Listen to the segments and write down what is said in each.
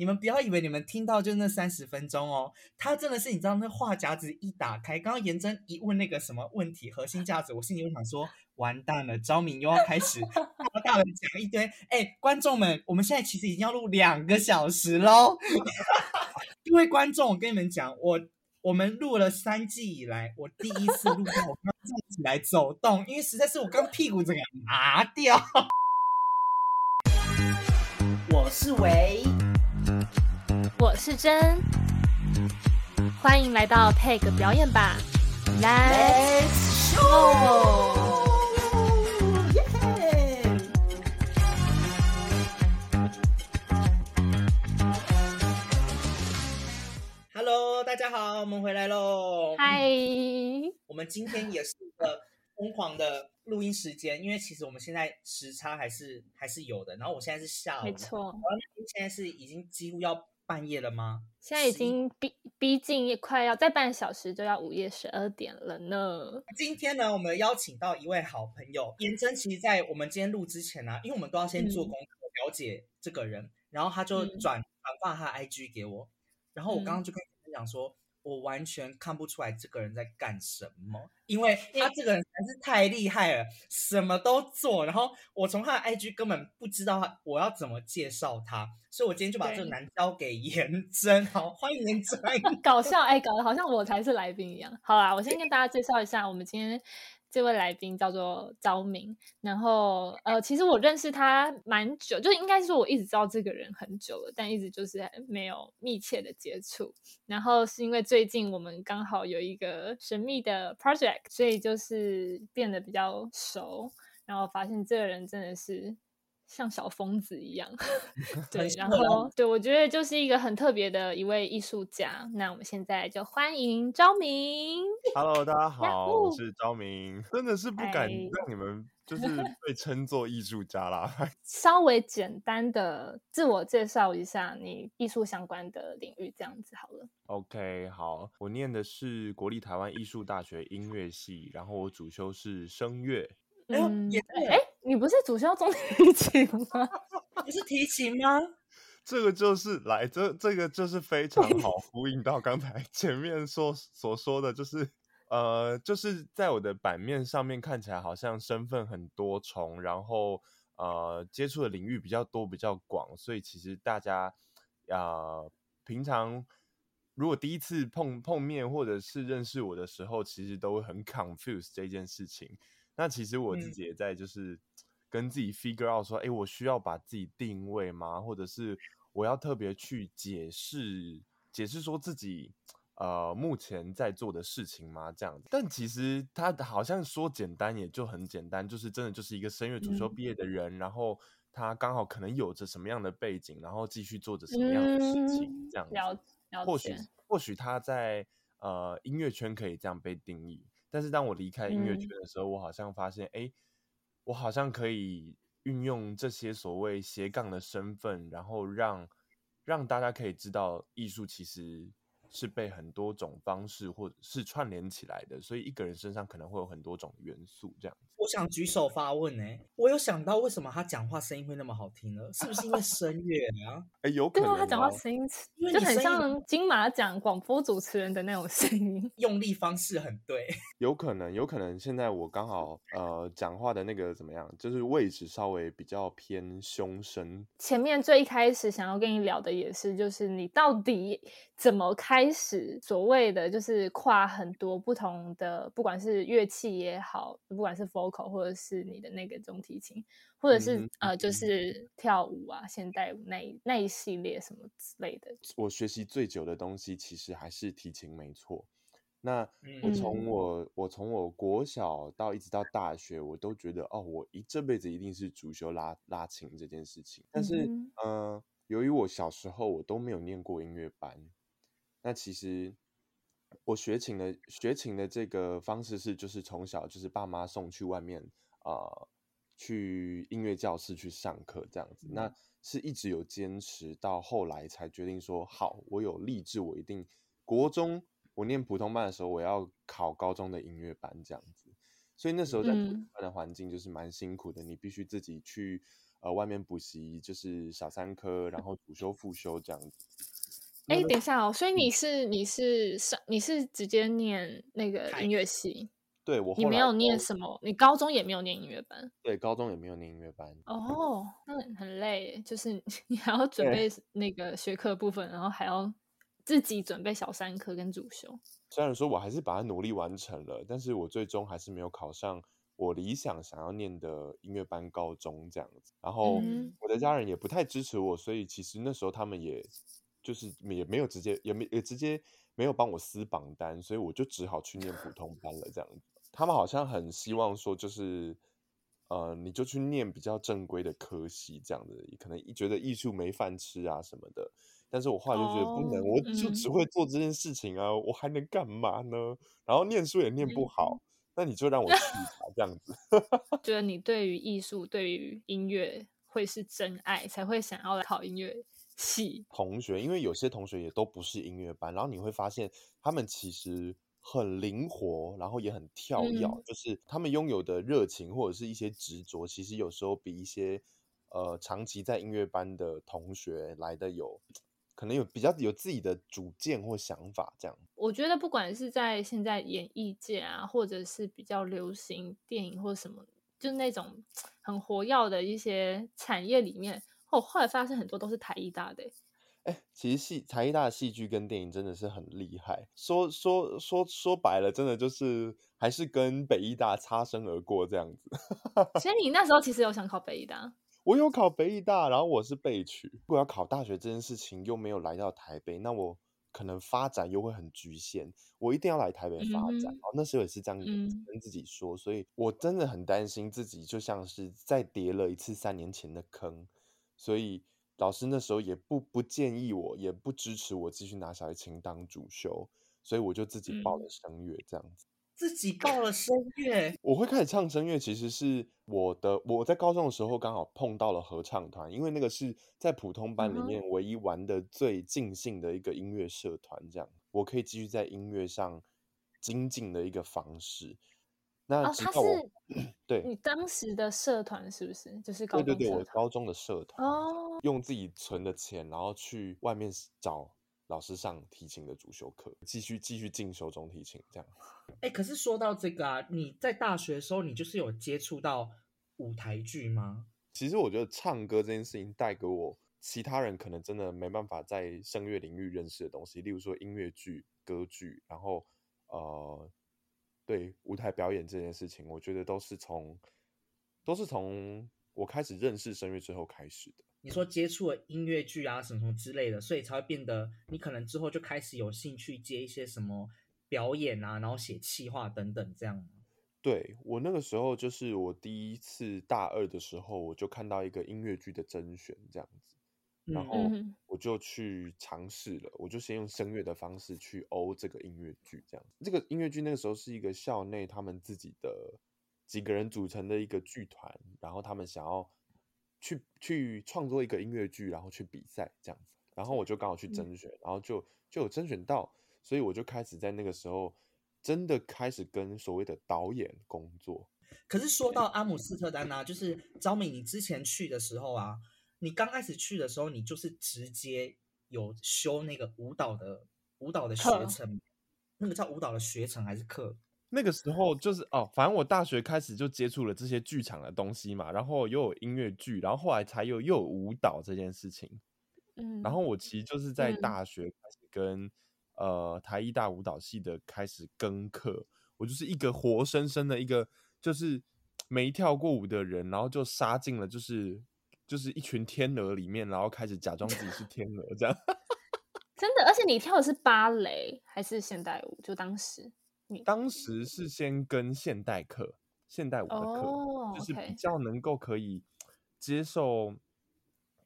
你们不要以为你们听到就那三十分钟哦，他真的是你知道那话匣子一打开，刚刚颜真一问那个什么问题，核心价值，我心里就想说，完蛋了，昭明又要开始大大的讲一堆。哎，观众们，我们现在其实已经要录两个小时喽。各位观众，我跟你们讲，我我们录了三季以来，我第一次录到我刚站起来走动，因为实在是我刚屁股这个麻掉。我是维，我是真，欢迎来到 Peg 表演吧，Let's show！大家好，我们回来喽！嗨，我们今天也是一个疯狂的录音时间，因为其实我们现在时差还是还是有的。然后我现在是下午，没错。现在是已经几乎要半夜了吗？现在已经逼逼近，快要再半小时就要午夜十二点了呢。今天呢，我们邀请到一位好朋友颜真。其实，在我们今天录之前呢，因为我们都要先做功课了解这个人，然后他就转转发他 IG 给我，然后我刚刚就跟他。讲说，我完全看不出来这个人在干什么，因为他这个人还是太厉害了，什么都做。然后我从他的 IG 根本不知道我要怎么介绍他，所以我今天就把这个男交给颜真。好，欢迎颜真。搞笑哎，搞得好像我才是来宾一样。好啦，我先跟大家介绍一下，我们今天。这位来宾叫做昭明，然后呃，其实我认识他蛮久，就应该说我一直知道这个人很久了，但一直就是没有密切的接触。然后是因为最近我们刚好有一个神秘的 project，所以就是变得比较熟，然后发现这个人真的是。像小疯子一样，对，然后对我觉得就是一个很特别的一位艺术家。那我们现在就欢迎昭明。Hello，大家好，我是昭明。真的是不敢让你们 就是被称作艺术家啦。稍微简单的自我介绍一下你艺术相关的领域，这样子好了。OK，好，我念的是国立台湾艺术大学音乐系，然后我主修是声乐。嗯，哎，你不是主修中提琴吗？不是提琴吗？这个就是来，这这个就是非常好呼应到刚才 前面说所说的，就是呃，就是在我的版面上面看起来好像身份很多重，然后呃，接触的领域比较多、比较广，所以其实大家啊，平常如果第一次碰碰面或者是认识我的时候，其实都会很 confuse 这件事情。那其实我自己也在，就是跟自己 figure out 说，哎，我需要把自己定位吗？或者是我要特别去解释解释说自己呃目前在做的事情吗？这样子。但其实他好像说简单也就很简单，就是真的就是一个声乐主修毕业的人，然后他刚好可能有着什么样的背景，然后继续做着什么样的事情，这样子。或许或许他在呃音乐圈可以这样被定义。但是当我离开音乐圈的时候，我好像发现，哎，我好像可以运用这些所谓斜杠的身份，然后让让大家可以知道，艺术其实是被很多种方式或者是串联起来的，所以一个人身上可能会有很多种元素这样子。我想举手发问呢，我有想到为什么他讲话声音会那么好听呢？是不是因为声乐啊？哎，有可能。他讲话声音就很像金马奖广播主持人的那种声音，用力方式很对。有可能，有可能现在我刚好呃讲话的那个怎么样，就是位置稍微比较偏胸声。前面最一开始想要跟你聊的也是，就是你到底怎么开始所谓的就是跨很多不同的，不管是乐器也好，不管是 vocal。或者是你的那个中提琴，或者是呃，就是跳舞啊，现代舞那那一系列什么之类的。我学习最久的东西其实还是提琴，没错。那我从我我从我国小到一直到大学，我都觉得哦，我一这辈子一定是主修拉拉琴这件事情。但是呃，由于我小时候我都没有念过音乐班，那其实。我学琴的学琴的这个方式是，就是从小就是爸妈送去外面啊，去音乐教室去上课这样子。那是一直有坚持到后来才决定说，好，我有立志，我一定国中我念普通班的时候，我要考高中的音乐班这样子。所以那时候在普通班的环境就是蛮辛苦的，你必须自己去呃外面补习，就是小三科，然后主修副修这样子。哎，等一下哦，所以你是你是上你是直接念那个音乐系？对我，你没有念什么，你高中也没有念音乐班。对，高中也没有念音乐班。哦，那很累，就是你 还要准备那个学科部分，然后还要自己准备小三科跟主修。虽然说我还是把它努力完成了，但是我最终还是没有考上我理想想要念的音乐班高中这样子。然后我的家人也不太支持我，所以其实那时候他们也就是也没有直接也没也直接没有帮我撕榜单，所以我就只好去念普通班了这样子。他们好像很希望说，就是，呃，你就去念比较正规的科系，这样子，可能觉得艺术没饭吃啊什么的。但是我后来就觉得不能，我就只会做这件事情啊，我还能干嘛呢？然后念书也念不好，那你就让我去吧，这样子。觉得你对于艺术、对于音乐会是真爱，才会想要来考音乐系。同学，因为有些同学也都不是音乐班，然后你会发现他们其实。很灵活，然后也很跳跃，就是他们拥有的热情或者是一些执着，其实有时候比一些呃长期在音乐班的同学来的有，可能有比较有自己的主见或想法。这样，我觉得不管是在现在演艺界啊，或者是比较流行电影或什么，就是那种很活跃的一些产业里面，我后来发现很多都是台艺大的。哎，其实戏台艺大的戏剧跟电影真的是很厉害。说说说说白了，真的就是还是跟北艺大擦身而过这样子。所以你那时候其实有想考北艺大？我有考北艺大，然后我是被取。如果要考大学这件事情又没有来到台北，那我可能发展又会很局限。我一定要来台北发展。然后，那时候也是这样跟自己说，所以我真的很担心自己就像是再跌了一次三年前的坑，所以。老师那时候也不不建议我，也不支持我继续拿小提琴当主修，所以我就自己报了声乐这样子。自己报了声乐，我会开始唱声乐，其实是我的我在高中的时候刚好碰到了合唱团，因为那个是在普通班里面唯一玩的最尽兴的一个音乐社团，这样我可以继续在音乐上精进的一个方式。那哦，他是对你当时的社团是不是？就是高中对对对，我高中的社团哦，用自己存的钱，然后去外面找老师上提琴的主修课，继续继续进修中提琴这样。哎，可是说到这个啊，你在大学的时候，你就是有接触到舞台剧吗？其实我觉得唱歌这件事情带给我其他人可能真的没办法在声乐领域认识的东西，例如说音乐剧、歌剧，然后呃。对舞台表演这件事情，我觉得都是从都是从我开始认识声乐之后开始的。你说接触了音乐剧啊什么什么之类的，所以才会变得你可能之后就开始有兴趣接一些什么表演啊，然后写企划等等这样。对我那个时候就是我第一次大二的时候，我就看到一个音乐剧的甄选这样子。然后我就去尝试了，我就先用声乐的方式去欧这个音乐剧，这样。这个音乐剧那个时候是一个校内他们自己的几个人组成的一个剧团，然后他们想要去去创作一个音乐剧，然后去比赛这样子。然后我就刚好去甄选，然后就就有甄选到，所以我就开始在那个时候真的开始跟所谓的导演工作。可是说到阿姆斯特丹呢，就是招敏，你之前去的时候啊。你刚开始去的时候，你就是直接有修那个舞蹈的舞蹈的学程，那个叫舞蹈的学程还是课？那个时候就是哦，反正我大学开始就接触了这些剧场的东西嘛，然后又有音乐剧，然后后来才有又有舞蹈这件事情。嗯，然后我其实就是在大学开始跟呃台艺大舞蹈系的开始跟课，我就是一个活生生的一个就是没跳过舞的人，然后就杀进了就是。就是一群天鹅里面，然后开始假装自己是天鹅，这样。真的，而且你跳的是芭蕾还是现代舞？就当时，你当时是先跟现代课、现代舞的课，就是比较能够可以接受，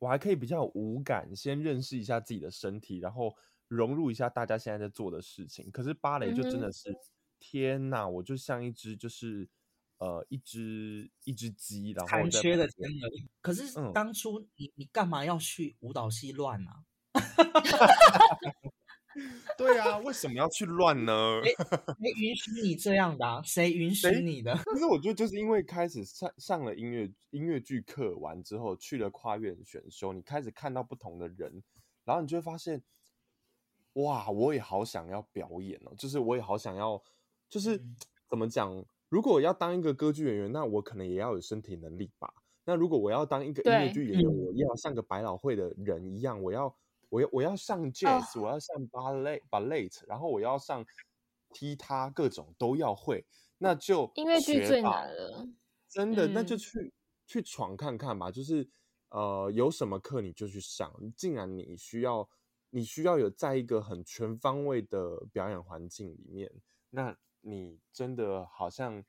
我还可以比较无感，先认识一下自己的身体，然后融入一下大家现在在做的事情。可是芭蕾就真的是，天哪，我就像一只就是。呃，一只一只鸡，然后残缺的天鹅。可是当初你你干嘛要去舞蹈系乱呢？对啊，为什么要去乱呢？谁允许你这样的？啊？谁允许你的？可是我觉得就是因为开始上上了音乐音乐剧课完之后，去了跨院选修，你开始看到不同的人，然后你就会发现，哇，我也好想要表演哦，就是我也好想要，就是怎么讲？如果我要当一个歌剧演员，那我可能也要有身体能力吧。那如果我要当一个音乐剧演员，我要像个百老汇的人一样，我要。我要我要上 jazz，我要上 ballet ballet，然后我要上踢踏，各种都要会，那就音乐剧最难了，真的，那就去去闯看看吧。就是呃，有什么课你就去上。既然你需要，你需要有在一个很全方位的表演环境里面，那你真的好像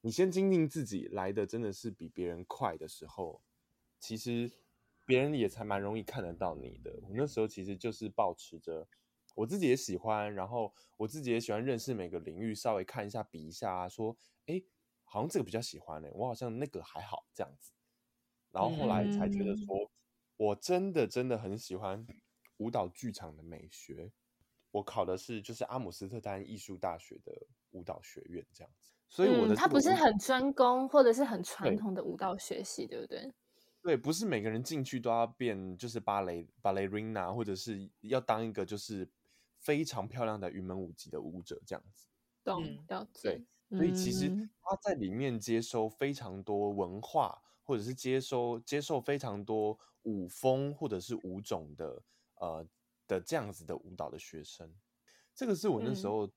你先精进自己来的真的是比别人快的时候，其实。别人也才蛮容易看得到你的。我那时候其实就是保持着我自己也喜欢，然后我自己也喜欢认识每个领域，稍微看一下、比一下啊，说哎，好像这个比较喜欢呢，我好像那个还好这样子。然后后来才觉得说，我真的真的很喜欢舞蹈剧场的美学。我考的是就是阿姆斯特丹艺术大学的舞蹈学院这样子，所以我的他不是很专攻或者是很传统的舞蹈学系，对不对？对，不是每个人进去都要变，就是芭蕾芭蕾 rina，或者是要当一个就是非常漂亮的云门舞集的舞者这样子。懂，对，所以其实他在里面接收非常多文化，或者是接收接受非常多舞风或者是舞种的呃的这样子的舞蹈的学生。这个是我那时候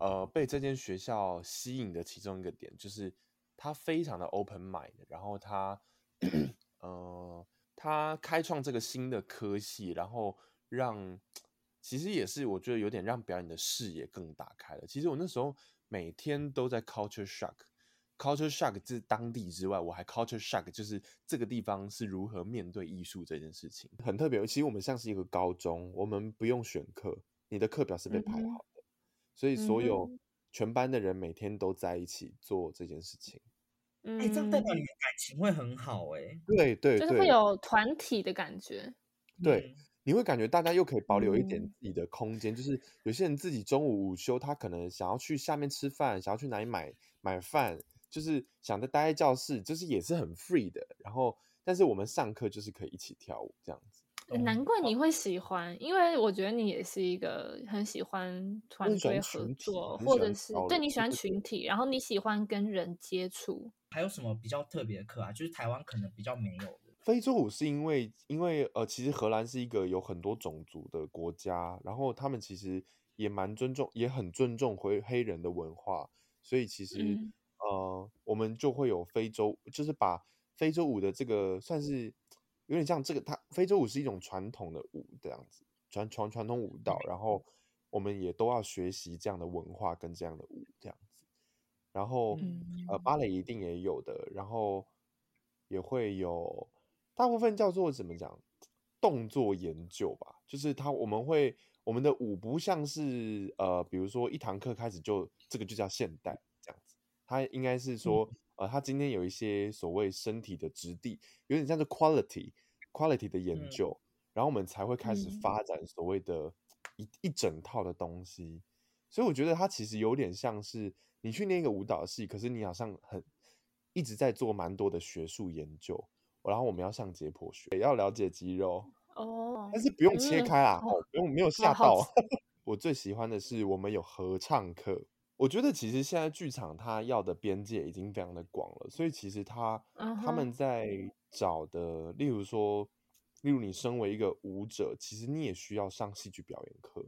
呃被这间学校吸引的其中一个点，就是他非常的 open mind，然后他。呃，他开创这个新的科系，然后让其实也是我觉得有点让表演的视野更打开了。其实我那时候每天都在 culture shock，culture shock 是当地之外，我还 culture shock 就是这个地方是如何面对艺术这件事情，很特别。其实我们像是一个高中，我们不用选课，你的课表是被排好的，所以所有全班的人每天都在一起做这件事情。哎，这样代表你们感情会很好哎。对对，就是会有团体的感觉。对，你会感觉大家又可以保留一点自己的空间。就是有些人自己中午午休，他可能想要去下面吃饭，想要去哪里买买饭，就是想着待在教室，就是也是很 free 的。然后，但是我们上课就是可以一起跳舞这样子。难怪你会喜欢，因为我觉得你也是一个很喜欢团队合作，或者是对你喜欢群体，然后你喜欢跟人接触。还有什么比较特别的课啊？就是台湾可能比较没有的。非洲舞是因为，因为呃，其实荷兰是一个有很多种族的国家，然后他们其实也蛮尊重，也很尊重黑黑人的文化，所以其实呃，我们就会有非洲，就是把非洲舞的这个算是有点像这个，它非洲舞是一种传统的舞这样子，传传传统舞蹈，然后我们也都要学习这样的文化跟这样的舞这样子。然后，呃，芭蕾一定也有的，然后也会有，大部分叫做怎么讲，动作研究吧，就是它我们会我们的舞不像是呃，比如说一堂课开始就这个就叫现代这样子，它应该是说，呃，他今天有一些所谓身体的质地，有点像是 quality quality 的研究，然后我们才会开始发展所谓的一一整套的东西，所以我觉得它其实有点像是。你去念一个舞蹈系，可是你好像很一直在做蛮多的学术研究，然后我们要上解剖学，也要了解肌肉哦，但是不用切开啊，哦，不用没有吓到。我最喜欢的是我们有合唱课，我觉得其实现在剧场它要的边界已经非常的广了，所以其实他他们在找的，例如说，例如你身为一个舞者，其实你也需要上戏剧表演课，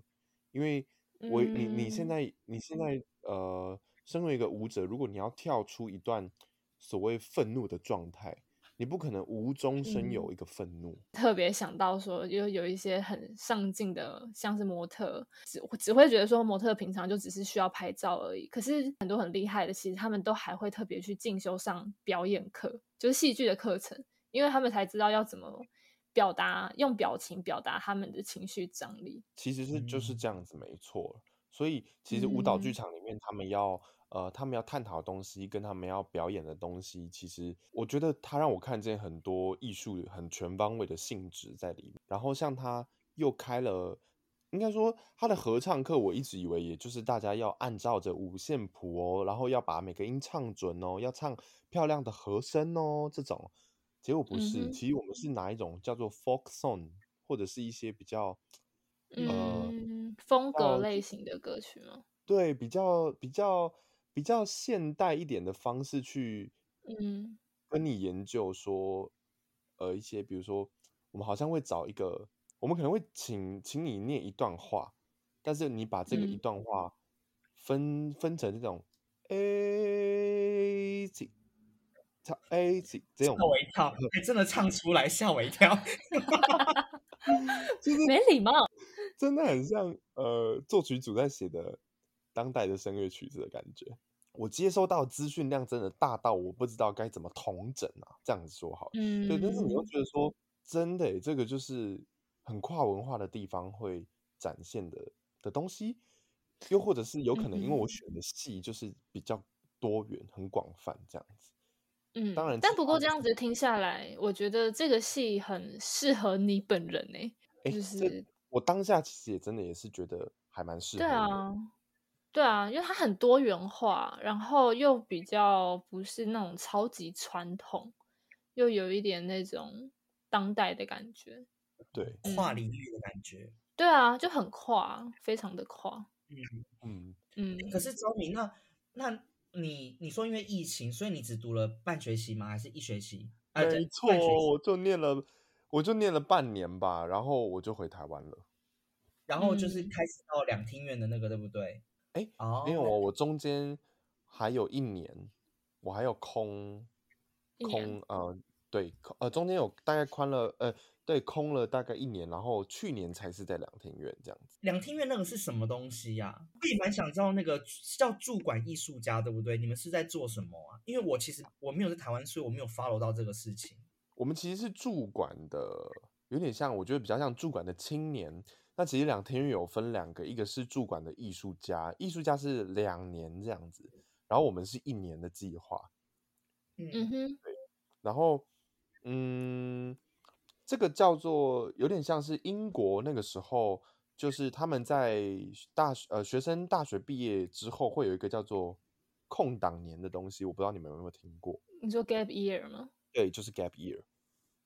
因为我你你现在你现在呃。身为一个舞者，如果你要跳出一段所谓愤怒的状态，你不可能无中生有一个愤怒。特别想到说，有有一些很上进的，像是模特，只只会觉得说模特平常就只是需要拍照而已。可是很多很厉害的，其实他们都还会特别去进修上表演课，就是戏剧的课程，因为他们才知道要怎么表达，用表情表达他们的情绪张力。其实是就是这样子，没错。所以，其实舞蹈剧场里面，他们要呃，他们要探讨的东西，跟他们要表演的东西，其实我觉得他让我看见很多艺术很全方位的性质在里面。然后，像他又开了应该说他的合唱课，我一直以为也就是大家要按照着五线谱哦，然后要把每个音唱准哦，要唱漂亮的和声哦，这种。结果不是，其实我们是拿一种叫做 folk song，或者是一些比较呃风格类型的歌曲吗？对，比较比较比较现代一点的方式去嗯。跟你研究说，呃，一些比如说我们好像会找一个，我们可能会请请你念一段话，但是你把这个一段话分分成这种 A 唱 A 这种吓我一跳，还真的唱出来，吓我一跳 就是没礼貌，真的很像呃作曲组在写的当代的声乐曲子的感觉。我接收到资讯量真的大到我不知道该怎么统整啊，这样子说好，嗯，对，但是你又觉得说真的，这个就是很跨文化的地方会展现的的东西，又或者是有可能因为我选的戏就是比较多元、很广泛这样子。嗯，当然，但不过这样子听下来，我觉得这个戏很适合你本人哎，就是我当下其实也真的也是觉得还蛮适合。对啊，对啊，因为它很多元化，然后又比较不是那种超级传统，又有一点那种当代的感觉，对，跨领域的感觉。对啊，就很跨，非常的跨。嗯嗯嗯，可是周明，那那。你你说因为疫情，所以你只读了半学期吗？还是一学期？没错，我就念了，我就念了半年吧，然后我就回台湾了。然后就是开始到两厅院的那个，对不对？哎，没有哦，我中间还有一年，我还有空空呃，对，呃，中间有大概宽了呃。对，空了大概一年，然后去年才是在两厅院这样子。两厅院那个是什么东西呀？我也蛮想知道那个叫驻馆艺术家，对不对？你们是在做什么啊？因为我其实我没有在台湾，所以我没有 follow 到这个事情。我们其实是驻馆的，有点像，我觉得比较像驻馆的青年。那其实两厅院有分两个，一个是驻馆的艺术家，艺术家是两年这样子，然后我们是一年的计划。嗯哼，对，然后嗯。这个叫做有点像是英国那个时候，就是他们在大学呃学生大学毕业之后会有一个叫做空档年的东西，我不知道你们有没有听过？你说 gap year 吗？对，就是 gap year。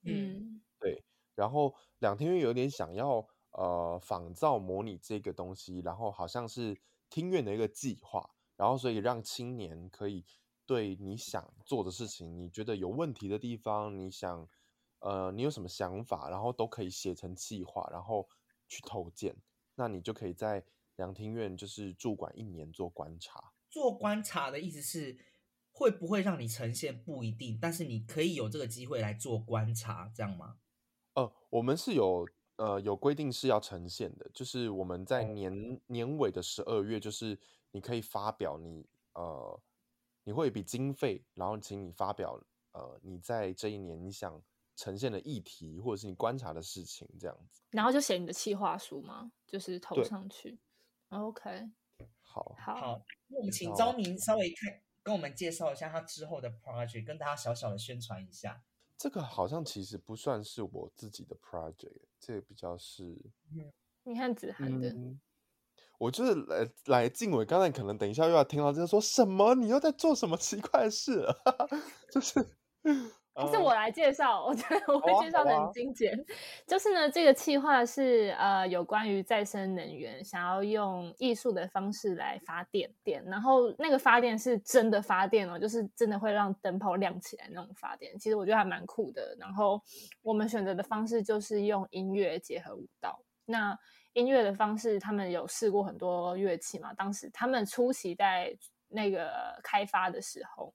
嗯，对。然后两天院有点想要呃仿造模拟这个东西，然后好像是听院的一个计划，然后所以让青年可以对你想做的事情，你觉得有问题的地方，你想。呃，你有什么想法，然后都可以写成计划，然后去投件。那你就可以在两厅院就是驻馆一年做观察。做观察的意思是会不会让你呈现不一定，但是你可以有这个机会来做观察，这样吗？呃，我们是有呃有规定是要呈现的，就是我们在年年尾的十二月，就是你可以发表你呃你会有一笔经费，然后请你发表呃你在这一年你想。呈现的议题，或者是你观察的事情，这样子，然后就写你的企划书吗？就是投上去。OK，好，好，那我们请昭明稍微看，跟我们介绍一下他之后的 project，跟大家小小的宣传一下。这个好像其实不算是我自己的 project，这个比较是，你看子涵的，我就是来来静伟，刚才可能等一下又要听到就是说什么，你又在做什么奇怪的事，就是。还是我来介绍，我觉得我会介绍的很精简。就是呢，这个计划是呃有关于再生能源，想要用艺术的方式来发电电，然后那个发电是真的发电哦，就是真的会让灯泡亮起来那种发电。其实我觉得还蛮酷的。然后我们选择的方式就是用音乐结合舞蹈。那音乐的方式，他们有试过很多乐器嘛？当时他们初期在那个开发的时候。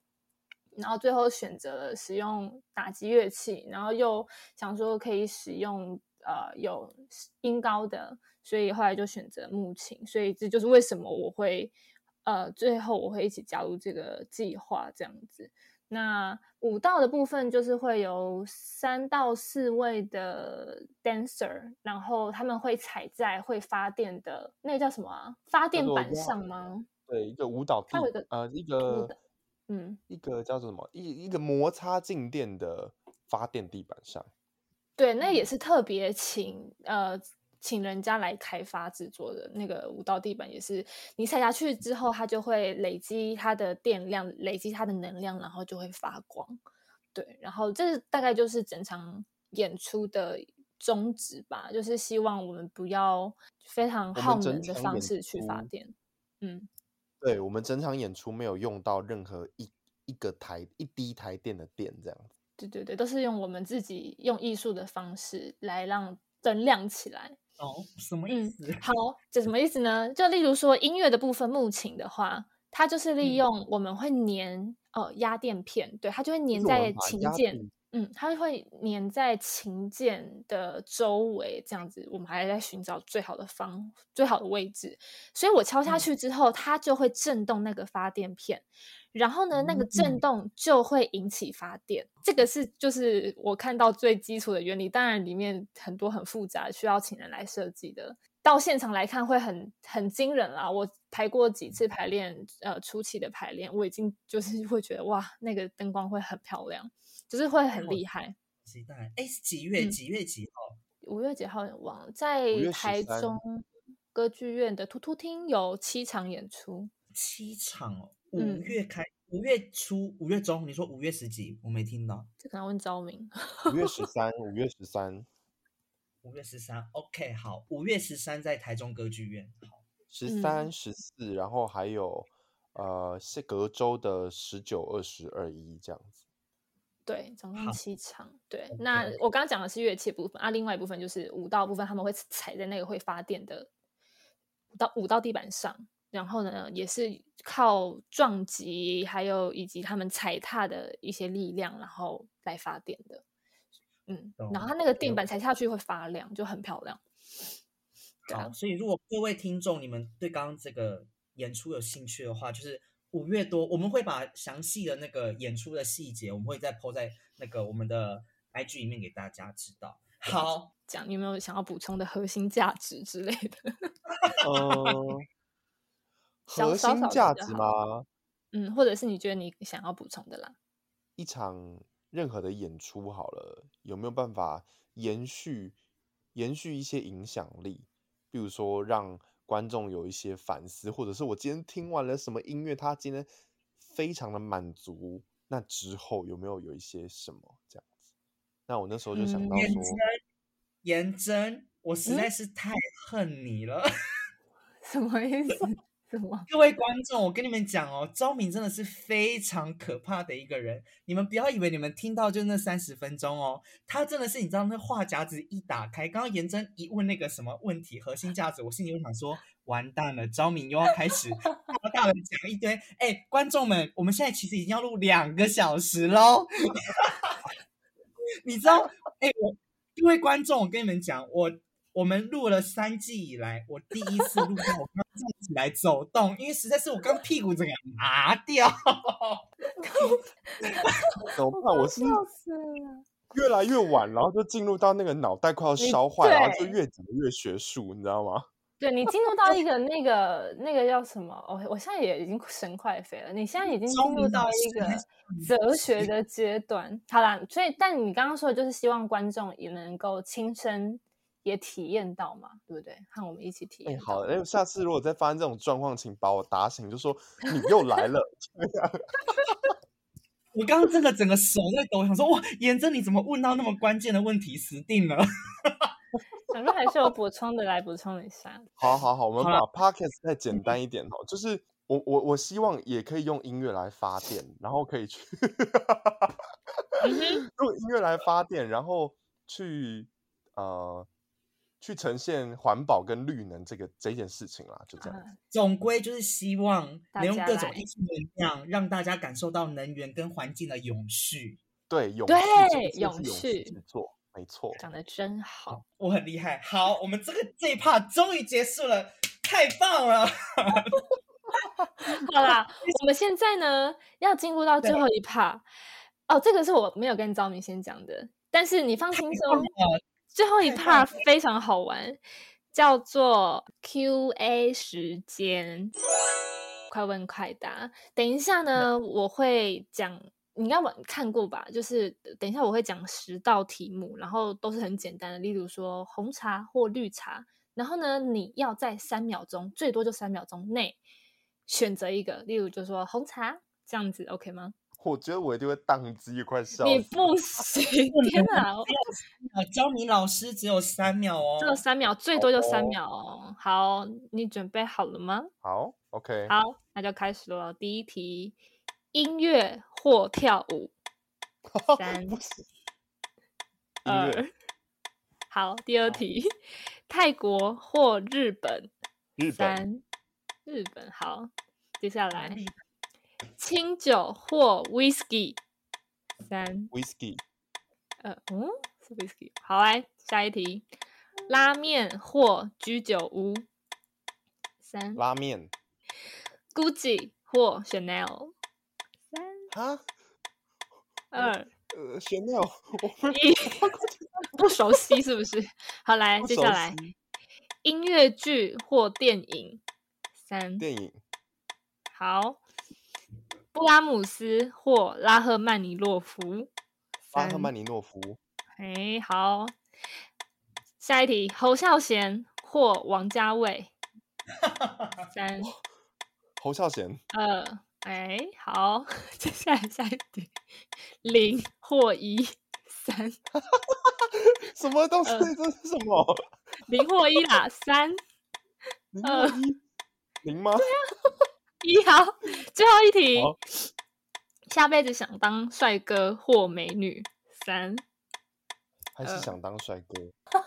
然后最后选择了使用打击乐器，然后又想说可以使用呃有音高的，所以后来就选择木琴。所以这就是为什么我会呃最后我会一起加入这个计划这样子。那舞蹈的部分就是会有三到四位的 dancer，然后他们会踩在会发电的那个叫什么啊？发电板上吗？对，一个舞蹈地，呃，一个。嗯，一个叫做什么一一个摩擦静电的发电地板上，对，那也是特别请呃请人家来开发制作的那个舞蹈地板，也是你踩下去之后，它就会累积它的电量，累积它的能量，然后就会发光。对，然后这大概就是整场演出的宗旨吧，就是希望我们不要非常耗能的方式去发电。嗯，对，我们整场演出没有用到任何一一个台一滴台电的电，这样子。对对对，都是用我们自己用艺术的方式来让灯亮起来。哦，什么意思？好，这什么意思呢？就例如说音乐的部分，木琴的话，它就是利用我们会粘哦压电片，对，它就会粘在琴键。嗯，它会粘在琴键的周围，这样子，我们还在寻找最好的方、最好的位置。所以我敲下去之后，它就会震动那个发电片，然后呢，那个震动就会引起发电。这个是就是我看到最基础的原理，当然里面很多很复杂，需要请人来设计的。到现场来看会很很惊人啦！我排过几次排练，呃，初期的排练，我已经就是 会觉得哇，那个灯光会很漂亮。就是会很厉害，期待。哎，是几月？几月几号？五月几号？忘了。在台中歌剧院的突突厅有七场演出。七场哦。五月开，五月初，五月中。你说五月十几？我没听到。这可能问昭明。五月十 三，五月十三，五月十三。OK，好。五月十三在台中歌剧院。好。十三、十四，然后还有呃，是隔周的十九、二十二、一这样子。对，总共七场。对，那我刚刚讲的是乐器部分啊，另外一部分就是舞蹈部分，他们会踩在那个会发电的舞蹈舞蹈地板上，然后呢，也是靠撞击，还有以及他们踩踏的一些力量，然后来发电的。嗯，然后它那个电板踩下去会发亮，就很漂亮。好，所以如果各位听众你们对刚刚这个演出有兴趣的话，就是。五月多，我们会把详细的那个演出的细节，我们会再抛在那个我们的 IG 里面给大家知道。好，讲有没有想要补充的核心价值之类的？嗯，核心价值吗？嗯，或者是你觉得你想要补充的啦？一场任何的演出好了，有没有办法延续延续一些影响力？比如说让。观众有一些反思，或者是我今天听完了什么音乐，他今天非常的满足。那之后有没有有一些什么这样子？那我那时候就想到说，颜真，我实在是太恨你了。什么意思？各位观众，我跟你们讲哦，昭明真的是非常可怕的一个人。你们不要以为你们听到就那三十分钟哦，他真的是你知道那话匣子一打开，刚刚颜真一问那个什么问题，核心价值，我心里就想说，完蛋了，昭明又要开始大大的讲一堆。哎，观众们，我们现在其实已经要录两个小时喽。你知道？哎，我各位观众，我跟你们讲，我。我们录了三季以来，我第一次录到我刚站起来走动，因为实在是我刚屁股这个麻掉 怎么办？我是越来越晚，然后就进入到那个脑袋快要烧坏，然后就越讲越学术，你知道吗？对你进入到一个那个那个叫什么？我我现在也已经神快飞了，你现在已经进入到一个哲学的阶段。好啦，所以但你刚刚说的就是希望观众也能够亲身。也体验到嘛，对不对？和我们一起体验。好，哎，下次如果再发生这种状况，请把我打醒，就说你又来了。我刚刚真的整个手在抖，想说哇，严真你怎么问到那么关键的问题，死定了。想说还是有补充的，来补充一下。好好好，我们把 podcast 再简单一点哦，就是我我我希望也可以用音乐来发电，然后可以去 用音乐来发电，然后去呃。去呈现环保跟绿能这个这件事情啦，就这样。总归就是希望能用各种艺术能量，让大家感受到能源跟环境的永续。对，永续，永续制作，没错。讲的真好，我很厉害。好，我们这个这一 part 终于结束了，太棒了。好啦，我们现在呢要进入到最后一 part。哦，这个是我没有跟赵明先讲的，但是你放心说。最后一 part 非常好玩，叫做 Q&A 时间，快问快答。等一下呢，我会讲你应该玩看过吧？就是等一下我会讲十道题目，然后都是很简单的，例如说红茶或绿茶。然后呢，你要在三秒钟，最多就三秒钟内选择一个，例如就说红茶这样子，OK 吗？我觉得我一定会宕机，快笑你不行，天哪！我，教你老师只有三秒哦，只有三秒，最多就三哦秒哦。好，你准备好了吗？好，OK，好，那就开始了。第一题，音乐或跳舞。三 二，好，第二题，泰国或日本。日本三，日本。好，接下来清酒或 whisky。三，whisky。呃，嗯，是 whisky。好，来下一题，拉面或居酒屋。三。拉面，Gucci 或 Chanel。三。啊，二。呃，Chanel，一，不熟悉是不是？好，来，接下来。音乐剧或电影。三，电影。好，布拉姆斯或拉赫曼尼诺夫。拉赫曼尼诺夫，哎，好，下一题，侯孝贤或王家卫。三侯孝贤，二，哎，好，接下来下一题，零或一。三 什么东西？呃这是什么？零或一啦，三零呃或一零吗？一，好，最后一题好，下辈子想当帅哥或美女。三，还是呃想当帅哥？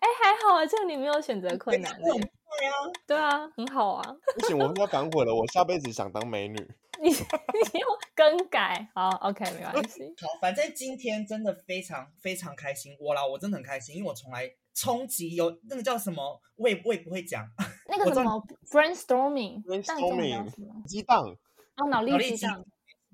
哎，还好啊，这个你没有选择困难 对啊，对啊，很好啊。不行，我要反悔了。我下辈子想当美女。你你要更改，好，OK，没关系。好，反正今天真的非常非常开心，我啦，我真的很开心，因为我从来冲击有那个叫什么，我也我也不会讲，那个什么 brainstorming？激荡，哦，脑力脑力激激荡。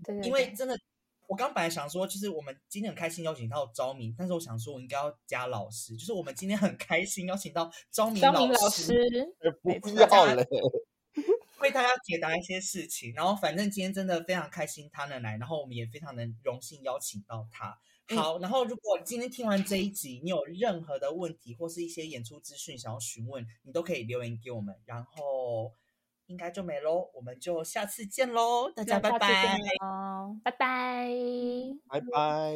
对对对因为真的，我刚本来想说，就是我们今天很开心邀请到昭明，但是我想说，我应该要加老师，就是我们今天很开心邀请到昭明老师，不要嘞！为大家解答一些事情。然后反正今天真的非常开心他能来，然后我们也非常能荣幸邀请到他。好，然后如果今天听完这一集，你有任何的问题或是一些演出资讯想要询问，你都可以留言给我们。然后应该就没喽，我们就下次见喽，大家拜拜拜拜。拜拜。